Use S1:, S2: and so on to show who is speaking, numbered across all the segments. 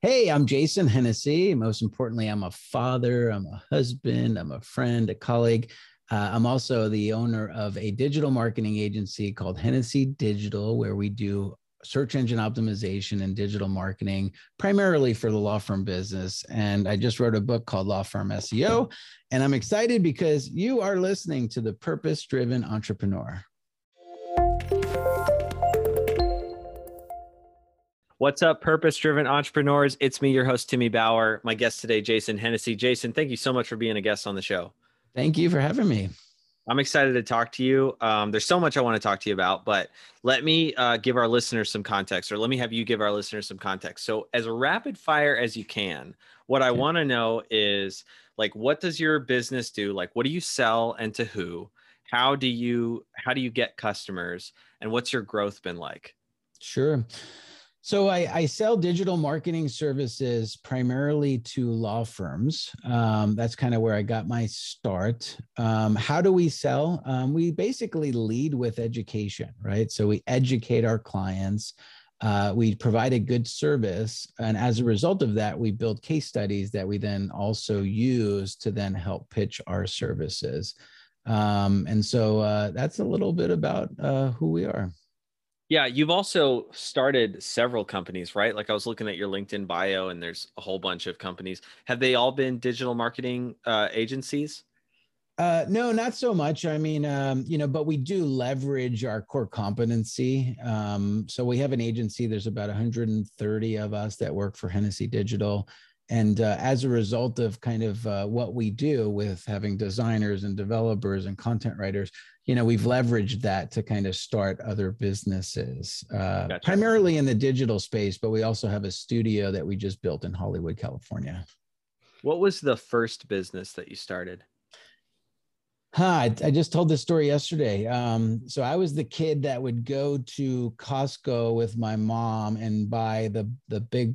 S1: Hey, I'm Jason Hennessey. Most importantly, I'm a father, I'm a husband, I'm a friend, a colleague. Uh, I'm also the owner of a digital marketing agency called Hennessey Digital, where we do search engine optimization and digital marketing, primarily for the law firm business. And I just wrote a book called Law Firm SEO. And I'm excited because you are listening to the Purpose Driven Entrepreneur.
S2: What's up, purpose driven entrepreneurs? It's me, your host, Timmy Bauer. My guest today, Jason Hennessey. Jason, thank you so much for being a guest on the show.
S1: Thank you for having me.
S2: I'm excited to talk to you. Um, there's so much I want to talk to you about, but let me uh, give our listeners some context, or let me have you give our listeners some context. So, as rapid fire as you can, what I want to know is like, what does your business do? Like, what do you sell and to who? How do you how do you get customers, and what's your growth been like?
S1: Sure. So I, I, sell digital marketing services primarily to law firms. Um, that's kind of where I got my start. Um, how do we sell? Um, we basically lead with education, right? So we educate our clients. Uh, we provide a good service, and as a result of that, we build case studies that we then also use to then help pitch our services. Um, and so uh, that's a little bit about uh, who we are.
S2: Yeah, you've also started several companies, right? Like I was looking at your LinkedIn bio, and there's a whole bunch of companies. Have they all been digital marketing uh, agencies?
S1: Uh, no, not so much. I mean, um, you know, but we do leverage our core competency. Um, so we have an agency. There's about 130 of us that work for Hennessey Digital. And uh, as a result of kind of uh, what we do with having designers and developers and content writers, you know, we've leveraged that to kind of start other businesses, uh, gotcha. primarily in the digital space, but we also have a studio that we just built in Hollywood, California.
S2: What was the first business that you started?
S1: Huh, I, I just told this story yesterday. Um, so I was the kid that would go to Costco with my mom and buy the the big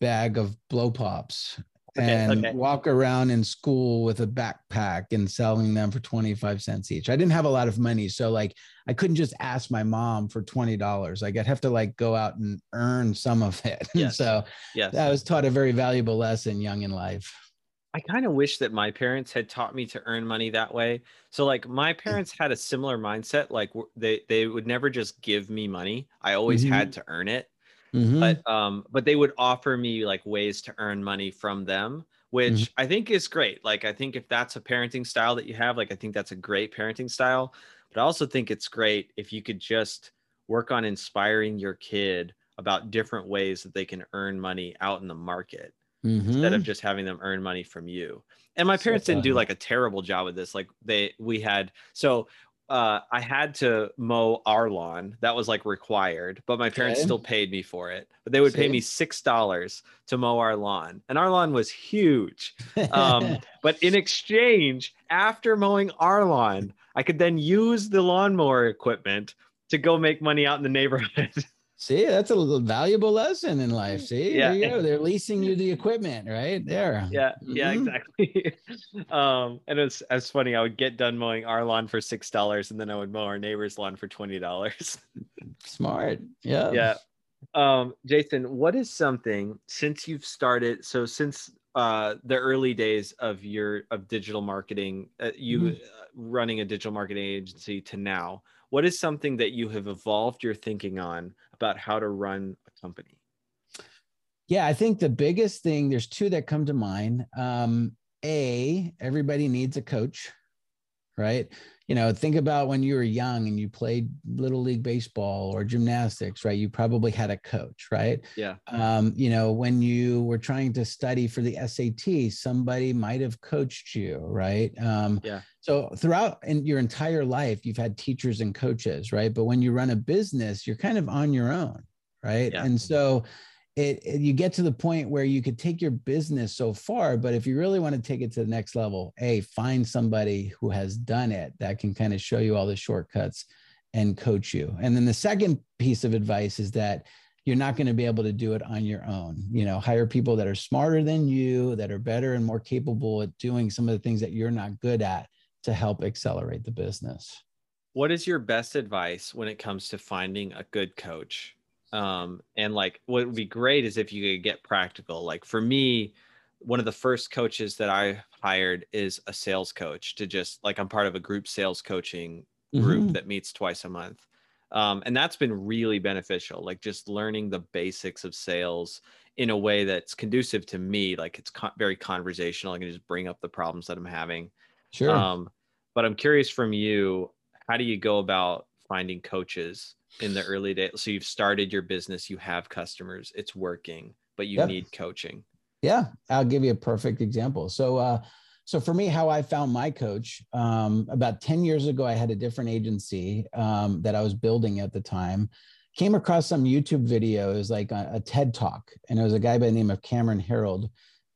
S1: bag of blow pops okay, and okay. walk around in school with a backpack and selling them for 25 cents each. I didn't have a lot of money. So like I couldn't just ask my mom for $20. Like I'd have to like go out and earn some of it. Yes. so yes. I was taught a very valuable lesson young in life.
S2: I kind of wish that my parents had taught me to earn money that way. So like my parents had a similar mindset. Like they, they would never just give me money. I always mm-hmm. had to earn it. Mm-hmm. But um, but they would offer me like ways to earn money from them, which mm-hmm. I think is great. Like I think if that's a parenting style that you have, like I think that's a great parenting style. But I also think it's great if you could just work on inspiring your kid about different ways that they can earn money out in the market mm-hmm. instead of mm-hmm. just having them earn money from you. And my parents so didn't do like a terrible job with this. Like they we had so uh, I had to mow our lawn. That was like required, but my parents okay. still paid me for it. But they would See? pay me six dollars to mow our lawn, and our lawn was huge. Um, but in exchange, after mowing our lawn, I could then use the lawnmower equipment to go make money out in the neighborhood.
S1: See, that's a valuable lesson in life. See, yeah. there you go. They're leasing you the equipment right there.
S2: Yeah, yeah, mm-hmm. exactly. um, and it's as funny. I would get done mowing our lawn for six dollars, and then I would mow our neighbor's lawn for twenty dollars.
S1: Smart. Yeah.
S2: Yeah. Um, Jason, what is something since you've started? So since uh, the early days of your of digital marketing, uh, you mm-hmm. uh, running a digital marketing agency to now, what is something that you have evolved your thinking on about how to run a company?
S1: Yeah, I think the biggest thing, there's two that come to mind. Um, a, everybody needs a coach, right? You know, think about when you were young and you played little league baseball or gymnastics, right? You probably had a coach, right?
S2: Yeah.
S1: Um, you know, when you were trying to study for the SAT, somebody might have coached you, right? Um,
S2: yeah.
S1: So throughout in your entire life, you've had teachers and coaches, right? But when you run a business, you're kind of on your own, right? Yeah. And so it, it, you get to the point where you could take your business so far but if you really want to take it to the next level hey find somebody who has done it that can kind of show you all the shortcuts and coach you. And then the second piece of advice is that you're not going to be able to do it on your own. You know hire people that are smarter than you that are better and more capable at doing some of the things that you're not good at to help accelerate the business.
S2: What is your best advice when it comes to finding a good coach Um, and like what would be great is if you could get practical. Like for me, one of the first coaches that I hired is a sales coach to just like I'm part of a group sales coaching group mm-hmm. that meets twice a month. Um, and that's been really beneficial, like just learning the basics of sales in a way that's conducive to me. Like it's co- very conversational. I can just bring up the problems that I'm having.
S1: Sure.
S2: Um, but I'm curious from you, how do you go about finding coaches in the early days? So you've started your business, you have customers, it's working, but you yep. need coaching.
S1: Yeah, I'll give you a perfect example. So, uh, so for me, how I found my coach um, about 10 years ago, I had a different agency um, that I was building at the time. Came across some YouTube videos, like a, a TED talk, and it was a guy by the name of Cameron Herold,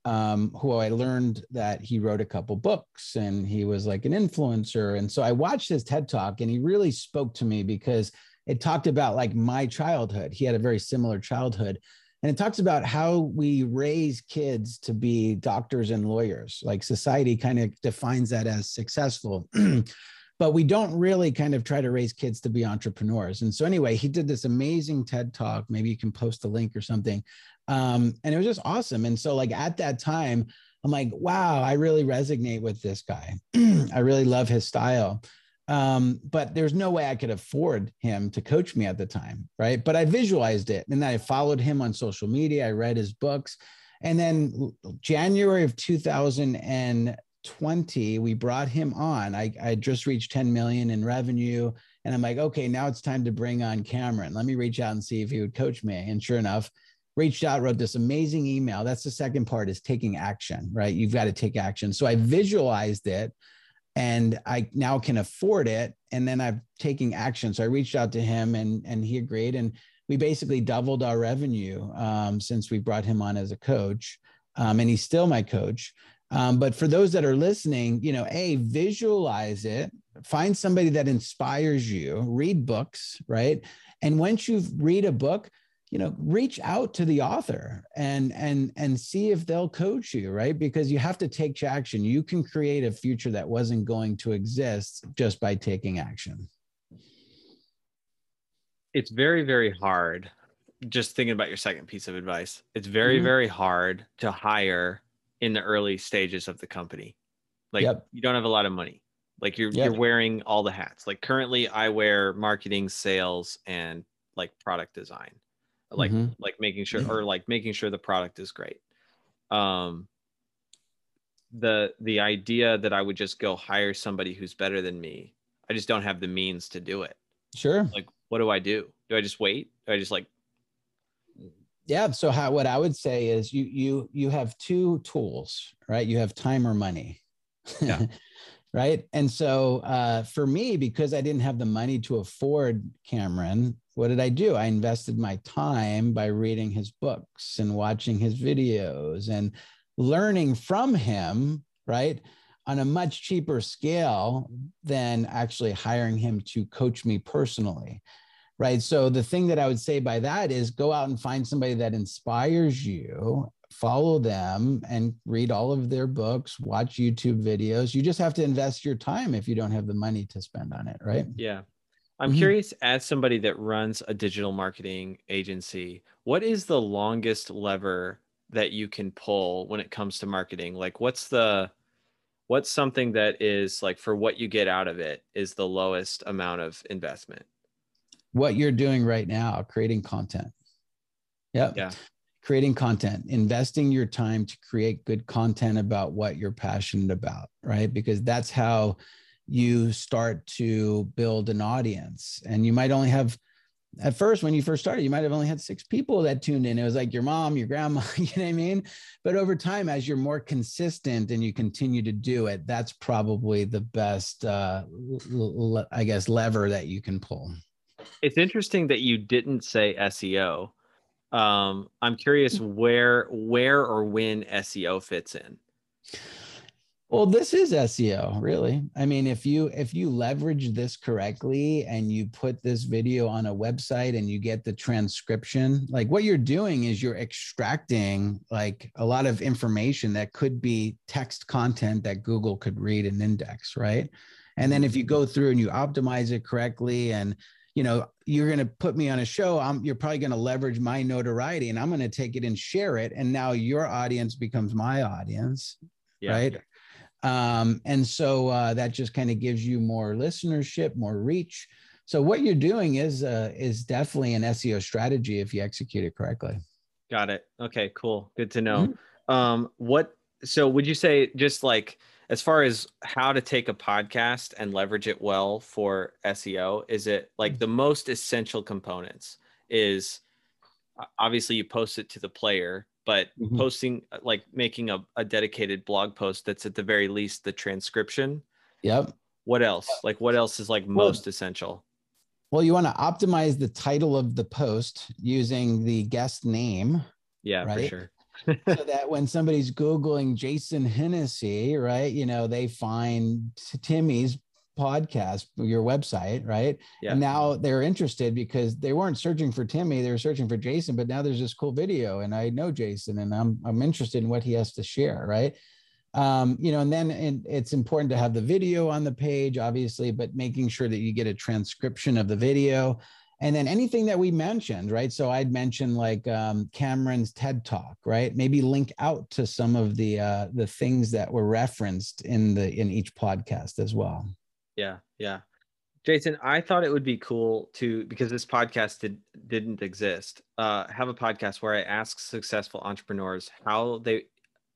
S1: um, who I learned that he wrote a couple books and he was like an influencer. And so I watched his TED talk, and he really spoke to me because it talked about like my childhood. He had a very similar childhood. And it talks about how we raise kids to be doctors and lawyers. Like society kind of defines that as successful. But we don't really kind of try to raise kids to be entrepreneurs. And so anyway he did this amazing ted talk. Maybe you can post the link or something. Um, and it was just awesome. And so like at that time i'm like wow i really resonate with this guy. I really love his style um, but there's no way I could afford him to coach me at the time, right? But I visualized it and I followed him on social media. I read his books. And then January of 2020, we brought him on. I, I just reached 10 million in revenue. And I'm like, okay, now it's time to bring on Cameron. Let me reach out and see if he would coach me. And sure enough, reached out, wrote this amazing email. That's the second part is taking action, right? You've got to take action. So I visualized it and I now can afford it. And then I'm taking action. So I reached out to him and, and he agreed. And we basically doubled our revenue um, since we brought him on as a coach. Um, and he's still my coach. Um, but for those that are listening, you know, a visualize it, find somebody that inspires you, read books, right? And once you read a book, you know reach out to the author and and and see if they'll coach you right? Because you have to take action. You can create a future that wasn't going to exist just by taking action.
S2: It's very very hard. Just thinking about your second piece of advice it's very mm-hmm. very hard to hire in the early stages of the company. Like yep. you don't have a lot of money. Like you're yep. you're wearing all the hats. Like currently i wear marketing sales and like product design like mm-hmm. like making sure or like making sure the product is great. Um the the idea that i would just go hire somebody who's better than me i just don't have the means to do it.
S1: Sure.
S2: Like what do i do? Do i just wait? Do i just like
S1: yeah so how what i would say is you you you have two tools right? You have time or money. Yeah right and so uh, for me because i didn't have the money to afford cameron what did I do? I invested my time by reading his books and watching his videos and learning from him, right? On a much cheaper scale than actually hiring him to coach me personally. Right. So the thing that I would say by that is go out and find somebody that inspires you, follow them and read all of their books, watch YouTube videos. You just have to invest your time if you don't have the money to spend on it. Right.
S2: Yeah. I'm mm-hmm. curious, as somebody that runs a digital marketing agency, what is the longest lever that you can pull when it comes to marketing? Like, what's the what's something that is like for what you get out of it is the lowest amount of investment?
S1: What you're doing right now, creating content. Yep.
S2: Yeah.
S1: Creating content, investing your time to create good content about what you're passionate about, right? Because that's how you start to build an audience. And you might only have at first when you first started you might have only had six people that tuned in. It was like your mom your grandma you know what i mean? But over time as you're more consistent and you continue to do it that's probably the best uh, i guess lever that you can pull.
S2: It's interesting that you didn't say seo um, i'm curious where where or when seo fits in
S1: well, this is SEO, really. I mean, if you if you leverage this correctly and you put this video on a website and you get the transcription, like what you're doing is you're extracting like a lot of information that could be text content that Google could read and index, right? And then if you go through and you optimize it correctly and you know you're going to put me on a show i'm you're probably going to leverage my notoriety and i'm going to take it and share it. And now your audience becomes my audience yeah. right? Um, and so uh, that just kind of gives you more listenership more reach. So what you're doing is uh, is definitely an seo strategy if you execute it correctly.
S2: Got it. Okay cool. Good to know. Mm-hmm. um, what so would you say just like as far as how to take a podcast and leverage it well for SEO, is it like the most essential components is obviously you post it to the player, but mm-hmm. posting like making a, a dedicated blog post that's at the very least the transcription.
S1: Yep.
S2: What else? Like what else is like most well, essential?
S1: Well, you want to optimize the title of the post using the guest name.
S2: Yeah, right? for sure
S1: so that when somebody's googling Jason Hennessey, right, you know, they find Timmy's podcast, your website, right? Yeah. And now they're interested because they weren't searching for Timmy, they were searching for Jason, but now there's this cool video and I know Jason and I'm I'm interested in what he has to share, right? Um, you know, and then it's important to have the video on the page, obviously, but making sure that you get a transcription of the video and then anything that we mentioned right? So i'd mention like um, cameron's ted talk right? Maybe link out to some of the uh, the things that were referenced in the in each podcast as well.
S2: Yeah yeah. Jason i thought it would be cool to because this podcast did didn't exist uh have a podcast where i ask successful entrepreneurs how they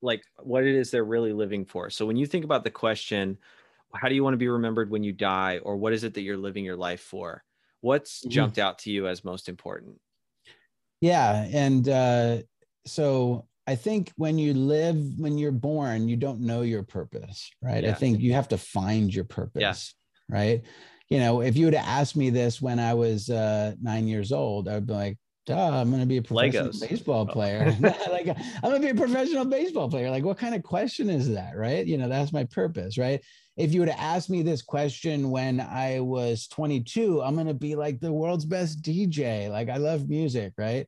S2: like what it is they're really living for. So when you think about the question how do you want to be remembered when you die? or what is it that you're living your life for What's mm-hmm. jumped out to you as most important?
S1: Yeah. And uh, so I think when you live, when you're born, you don't know your purpose, right? Yeah. I think you have to find your purpose, yeah. right? You know, if you would have asked me this when I was uh, nine years old, I'd be like, Duh, I'm going to be a professional Legos. baseball oh. player. like, I'm going to be a professional baseball player. Like, what kind of question is that, right? You know, that's my purpose, right? if you would have asked me this question when I was 22, I'm going to be like the world's best DJ. Like I love music, right?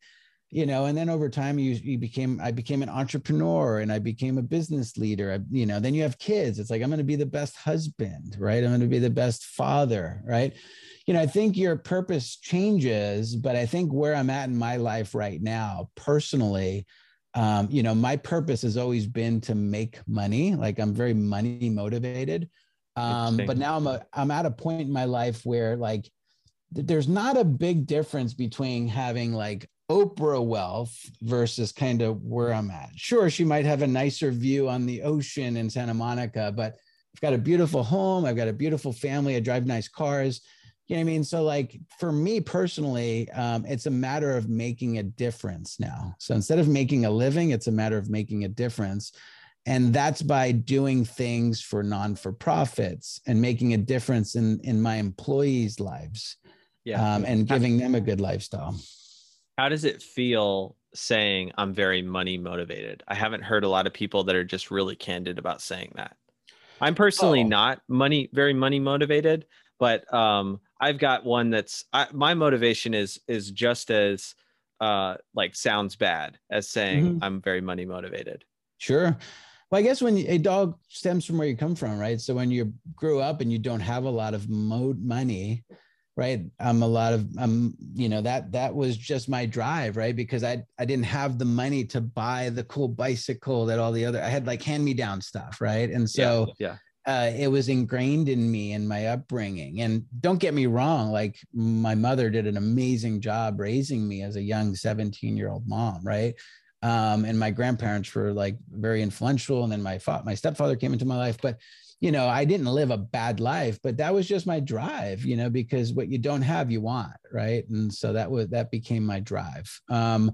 S1: You know, and then over time you, you became, I became an entrepreneur and I became a business leader. I, you know, then you have kids. It's like, I'm going to be the best husband, right? I'm going to be the best father, right? You know, I think your purpose changes, but I think where I'm at in my life right now, personally, um, you know, my purpose has always been to make money. Like I'm very money motivated. Um, but now I'm a, I'm at a point in my life where like there's not a big difference between having like Oprah wealth versus kind of where I'm at. Sure, she might have a nicer view on the ocean in Santa Monica, but I've got a beautiful home. I've got a beautiful family. I drive nice cars. You know what I mean? So, like for me personally, um, it's a matter of making a difference now. So instead of making a living, it's a matter of making a difference. And that's by doing things for non for profits and making a difference in, in my employees' lives yeah. Um, and giving them a good lifestyle.
S2: How does it feel saying I'm very money motivated? I haven't heard a lot of people that are just really candid about saying that. I'm personally oh. not money very money motivated, but um, I've got one that's I, my motivation is is just as uh, like sounds bad as saying mm-hmm. I'm very money motivated.
S1: Sure. Well, I guess when a dog stems from where you come from, right? So when you grew up and you don't have a lot of mode money, right? I'm a lot of um, you know, that that was just my drive, right? Because I I didn't have the money to buy the cool bicycle that all the other I had like hand me down stuff, right? And so
S2: yeah. yeah
S1: uh, it was ingrained in me and my upbringing. And don't get me wrong, like my mother did an amazing job raising me as a young 17 year old mom, right? Um, and my grandparents were like very influential. And then my fa- my stepfather came into my life, but you know, I didn't live a bad life, but that was just my drive, you know, because what you don't have, you want, right? And so that was that became my drive. Um,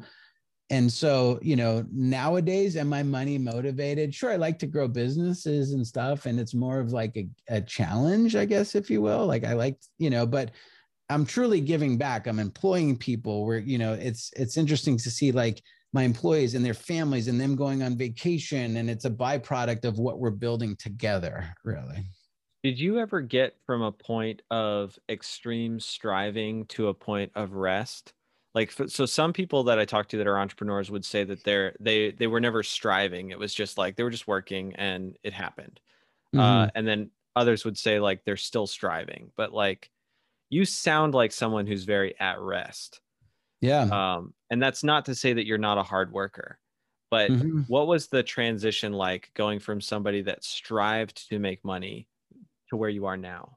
S1: and so you know nowadays am i money motivated? Sure i like to grow businesses and stuff and it's more of like a, a challenge i guess if you will. Like i like you know but i'm truly giving back. I'm employing people where you know it's it's interesting to see like my employees and their families and them going on vacation and it's a byproduct of what we're building together really.
S2: Did you ever get from a point of extreme striving to a point of rest like so some people that i talk to that are entrepreneurs would say that they're they they were never striving it was just like they were just working and it happened uh, mm-hmm. uh, and then others would say like they're still striving but like you sound like someone who's very at rest.
S1: Yeah.
S2: Um, and that's not to say that you're not a hard worker, but mm-hmm. what was the transition like going from somebody that strived to make money to where you are now?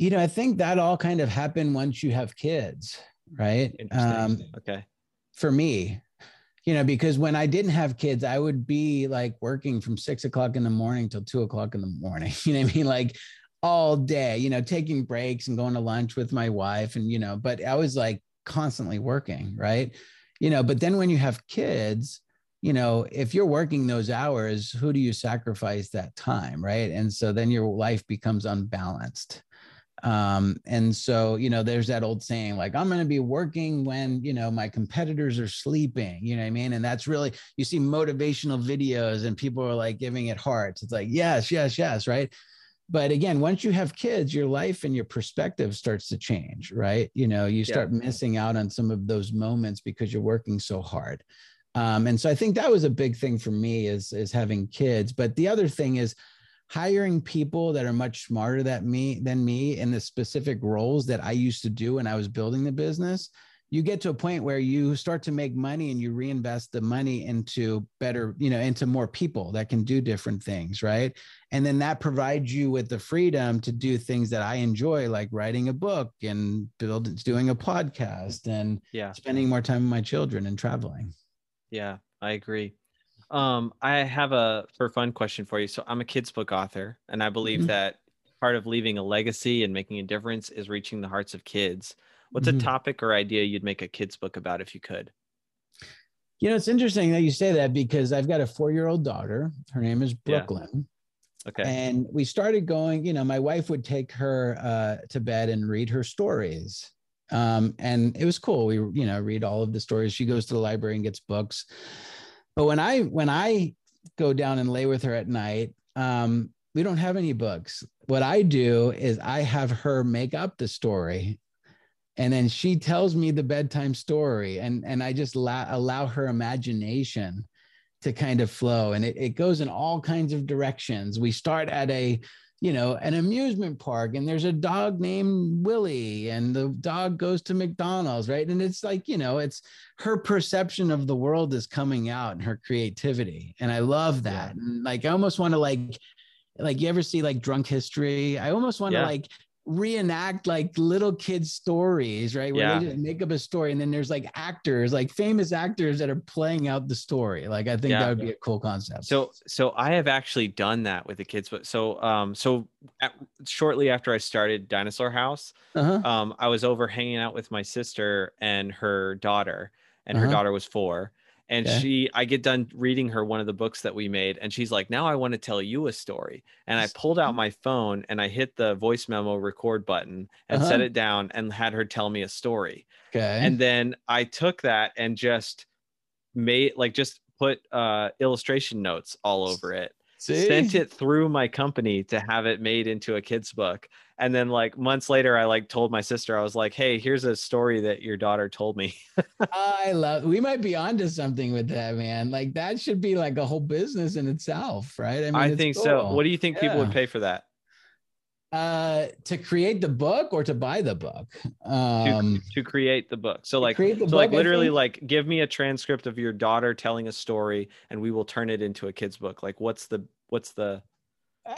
S1: You know, I think that all kind of happened once you have kids, right?
S2: Um, okay.
S1: For me, you know, because when I didn't have kids, I would be like working from six o'clock in the morning till two o'clock in the morning. You know what I mean? Like all day, you know, taking breaks and going to lunch with my wife and, you know, but I was like constantly working, right? You know, but then when you have kids, you know, if you're working those hours, who do you sacrifice that time, right? And so then your life becomes unbalanced. Um, and so, you know, there's that old saying, like, I'm going to be working when, you know, my competitors are sleeping, you know what I mean? And that's really, you see motivational videos and people are like giving it hearts. It's like, yes, yes, yes, right? but again once you have kids your life and your perspective starts to change right you know you start yeah. missing out on some of those moments because you're working so hard um, and so i think that was a big thing for me is is having kids but the other thing is hiring people that are much smarter than me than me in the specific roles that i used to do when i was building the business you get to a point where you start to make money and you reinvest the money into better, you know, into more people that can do different things, right? And then that provides you with the freedom to do things that I enjoy, like writing a book and building, doing a podcast and
S2: yeah,
S1: spending more time with my children and traveling.
S2: Yeah, I agree. Um, I have a for fun question for you. So I'm a kids book author, and I believe mm-hmm. that part of leaving a legacy and making a difference is reaching the hearts of kids. What's mm-hmm. a topic or idea you'd make a kids book about if you could?
S1: You know, it's interesting that you say that because I've got a four year old daughter. Her name is Brooklyn. Yeah.
S2: Okay.
S1: And we started going, you know, my wife would take her uh, to bed and read her stories. Um, and it was cool. We, you know, read all of the stories. She goes to the library and gets books. But when I when I go down and lay with her at night, um, we don't have any books. What I do is I have her make up the story and then she tells me the bedtime story and and i just allow, allow her imagination to kind of flow and it, it goes in all kinds of directions we start at a you know an amusement park and there's a dog named willie and the dog goes to mcdonald's right and it's like you know it's her perception of the world is coming out and her creativity and i love that yeah. and like i almost want to like like you ever see like drunk history i almost want to yeah. like reenact like little kids stories right where yeah. they just make up a story and then there's like actors like famous actors that are playing out the story like i think yeah. that would be a cool concept
S2: so so i have actually done that with the kids but so um so at, shortly after i started dinosaur house uh-huh. um i was over hanging out with my sister and her daughter and uh-huh. her daughter was four and okay. she i get done reading her one of the books that we made and she's like now i want to tell you a story and i pulled out my phone and i hit the voice memo record button and uh-huh. set it down and had her tell me a story
S1: okay
S2: and then i took that and just made like just put uh illustration notes all over it See? sent it through my company to have it made into a kid's book and then like months later i like told my sister i was like hey here's a story that your daughter told me.
S1: I love we might be onto something with that man. Like that should be like a whole business in itself right?
S2: I mean i think cool. so what do you think yeah. people would pay for that?
S1: Uh to create the book or to buy the book?
S2: Um to, to create the book. So like create so book, like literally like give me a transcript of your daughter telling a story and we will turn it into a kid's book. Like what's the what's the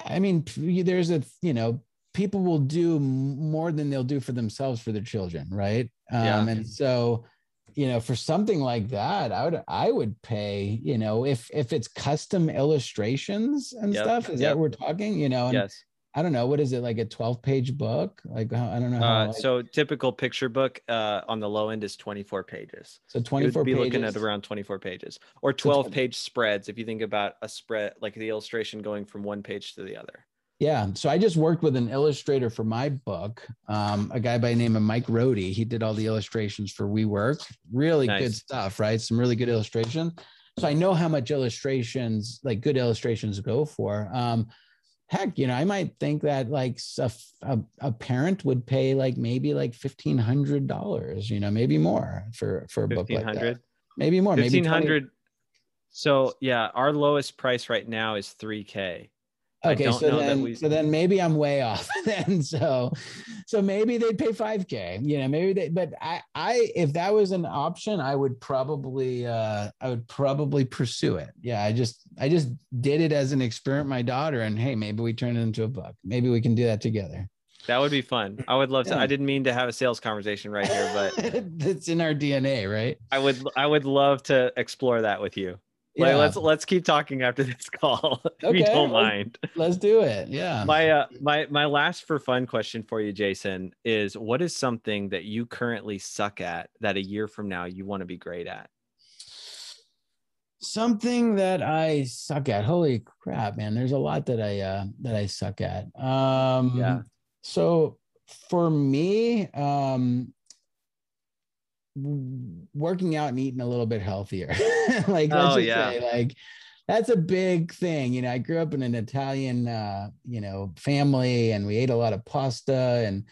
S1: i mean there's a you know people will do more than they'll do for themselves for their children right um yeah. and so you know for something like that i would i would pay you know if if it's custom illustrations and yep. stuff is yep. that we're talking you know and
S2: yes
S1: I don't know what is it like a 12 page book like I don't know how,
S2: uh, so typical picture book uh, on the low end is 24 pages
S1: so 24
S2: be
S1: pages.
S2: looking at around 24 pages or 12 page spreads if you think about a spread like the illustration going from one page to the other
S1: yeah. So I just worked with an illustrator for my book, um, a guy by the name of Mike Rohde. He did all the illustrations for WeWork. Really nice. good stuff, right? Some really good illustration. So I know how much illustrations, like good illustrations, go for. Um, heck, you know, I might think that like a, a, a parent would pay like maybe like fifteen hundred dollars, you know, maybe more for for a book like that. Maybe more.
S2: Fifteen hundred. So yeah, our lowest price right now is three k
S1: Okay, so then, we... so then maybe I'm way off then. So, so maybe they'd pay 5k, you know, maybe they, but I, I, if that was an option, I would probably, uh, I would probably pursue it. Yeah. I just, I just did it as an experiment, my daughter, and hey, maybe we turn it into a book. Maybe we can do that together.
S2: That would be fun. I would love to. I didn't mean to have a sales conversation right here, but
S1: it's in our DNA, right?
S2: I would, I would love to explore that with you. Yeah. Like, let's let's keep talking after this call if okay, you don't mind.
S1: Let's do it. Yeah.
S2: My uh my my last for fun question for you, Jason, is what is something that you currently suck at that a year from now you want to be great at?
S1: Something that I suck at. Holy crap, man. There's a lot that I uh that I suck at. Um yeah. So for me, um working out and eating a little bit healthier. like, oh, yeah. Say, like that's a big thing. You know, I grew up in an Italian, uh, you know, family and we ate a lot of pasta. And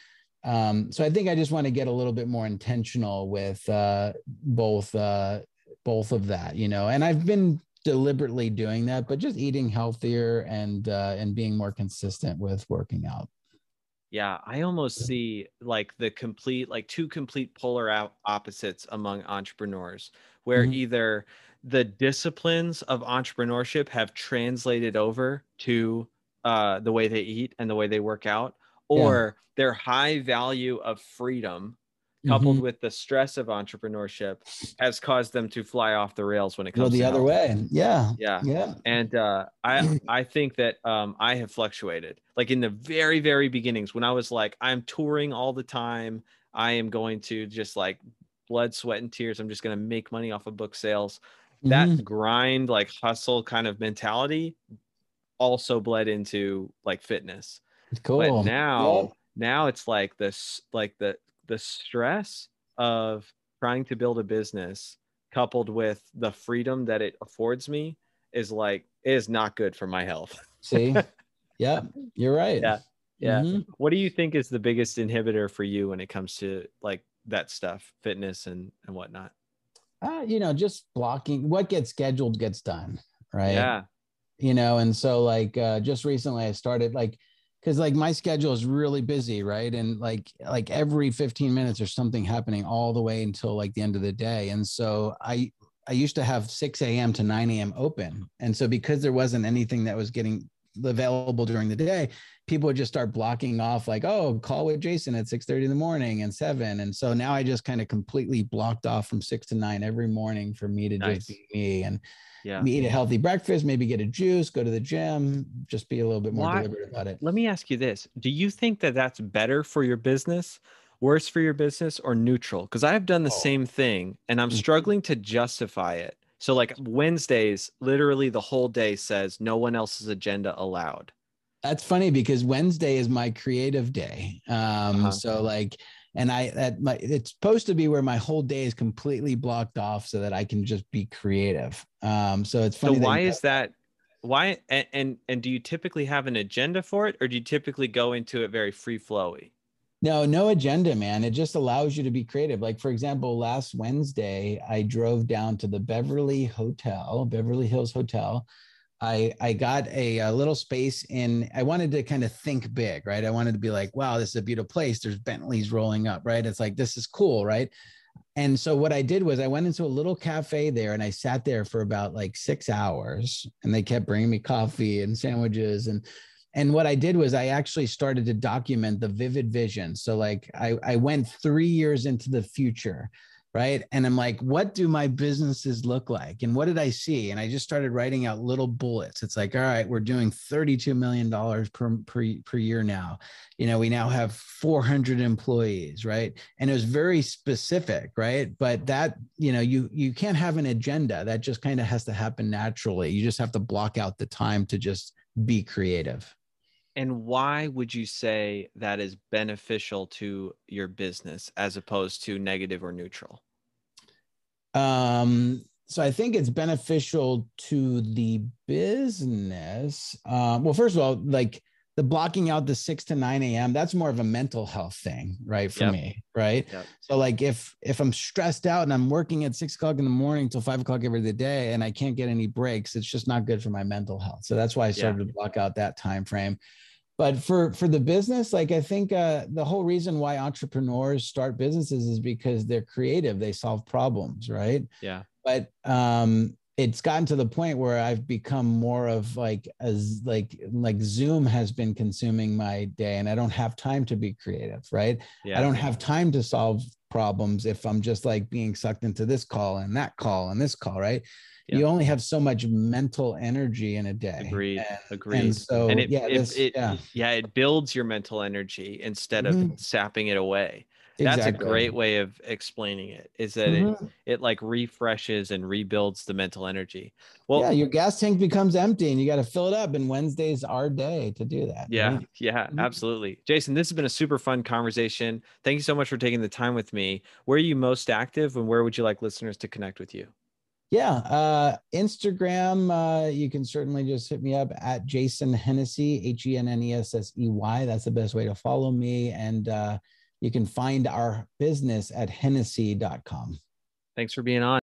S1: um, so I think I just want to get a little bit more intentional with uh, both, uh, both of that, you know, and I've been deliberately doing that, but just eating healthier and, uh, and being more consistent with working out.
S2: Yeah, I almost see like the complete, like two complete polar opposites among entrepreneurs, where mm-hmm. either the disciplines of entrepreneurship have translated over to uh, the way they eat and the way they work out, or yeah. their high value of freedom coupled mm-hmm. with the stress of entrepreneurship has caused them to fly off the rails when it comes
S1: Go the other health. way. Yeah.
S2: Yeah. Yeah. And uh, i i think that um, i have fluctuated. Like in the very very beginnings when i was like i'm touring all the time. I am going to just like blood sweat and tears. I'm just going to make money off of book sales. Mm-hmm. that grind like hustle kind of mentality also bled into like fitness.
S1: Cool.
S2: but now yeah. now it's like this like the the stress of trying to build a business coupled with the freedom that it affords me is like is not good for my health.
S1: See? Yeah, you're right.
S2: Yeah. Yeah. Mm-hmm. What do you think is the biggest inhibitor for you when it comes to like that stuff, fitness and and whatnot?
S1: Uh, you know, just blocking what gets scheduled gets done, right?
S2: Yeah.
S1: You know, and so like uh just recently I started like because like my schedule is really busy right? And like like every 15 minutes there's something happening all the way until like the end of the day. And so i i used to have 6 a.m to 9 a.m open. And so because there wasn't anything that was getting available during the day people would just start blocking off like oh call with jason at 6 30 in the morning and 7 and so now i just kind of completely blocked off from 6 to 9 every morning for me to nice. just be me and yeah. eat a healthy breakfast, maybe get a juice, go to the gym, just be a little bit more Why, deliberate about it.
S2: Let me ask you this. Do you think that that's better for your business, worse for your business or neutral? Cuz I've done the oh. same thing and I'm mm-hmm. struggling to justify it. So like Wednesdays, literally the whole day says no one else's agenda allowed.
S1: That's funny because Wednesday is my creative day. Um uh-huh. so like and I that my it's supposed to be where my whole day is completely blocked off so that I can just be creative. Um, so it's funny.
S2: So why is that? Why and, and and do you typically have an agenda for it, or do you typically go into it very free flowy?
S1: No, no agenda, man. It just allows you to be creative. Like, for example, last Wednesday, I drove down to the Beverly Hotel, Beverly Hills Hotel, I I got a, a, little space in. I wanted to kind of think big, right? I wanted to be like, wow, this is a beautiful place. There's Bentleys rolling up, right? It's like this is cool, right? And so what I did was I went into a little cafe there and I sat there for about like six hours, and they kept bringing me coffee and sandwiches and and what I did was I actually started to document the vivid vision. So like I I went three years into the future right? And i'm like what do my businesses look like? And what did i see? And i just started writing out little bullets. It's like all right we're doing 32 million dollars per, per per year now. You know we now have 400 employees right? And it was very specific right? But that you know you you can't have an agenda. That just kind of has to happen naturally. You just have to block out the time to just be creative
S2: and why would you say that is beneficial to your business as opposed to negative or neutral?
S1: Um, so I think it's beneficial to the business. Um, well, first of all, like the blocking out the 6 to 9 a.m that's more of a mental health thing right for yep. me right yep. so like if if i'm stressed out and i'm working at six o'clock in the morning till five o'clock every day and i can't get any breaks it's just not good for my mental health so that's why i started yeah. to block out that time frame but for for the business like i think uh, the whole reason why entrepreneurs start businesses is because they're creative they solve problems right
S2: yeah
S1: but um it's gotten to the point where I've become more of like as like like Zoom has been consuming my day and I don't have time to be creative, right? Yeah. I don't have time to solve problems if I'm just like being sucked into this call and that call and this call, right? Yeah. You only have so much mental energy in a day.
S2: Agreed. And, Agreed. And so and it, yeah, it, this, it, yeah. yeah, it builds your mental energy instead of mm-hmm. sapping it away. That's exactly. a great way of explaining it. Is that mm-hmm. it it like refreshes and rebuilds the mental energy.
S1: Well, yeah, your gas tank becomes empty and you got to fill it up. And Wednesday's our day to do that.
S2: Yeah, right? yeah, mm-hmm. absolutely. Jason, this has been a super fun conversation. Thank you so much for taking the time with me. Where are you most active and where would you like listeners to connect with you?
S1: Yeah, uh, Instagram, uh, you can certainly just hit me up at Jason Hennessey, H E N N E S S E Y. That's the best way to follow me. And uh, you can find our business at hennessey.com.
S2: Thanks for being on.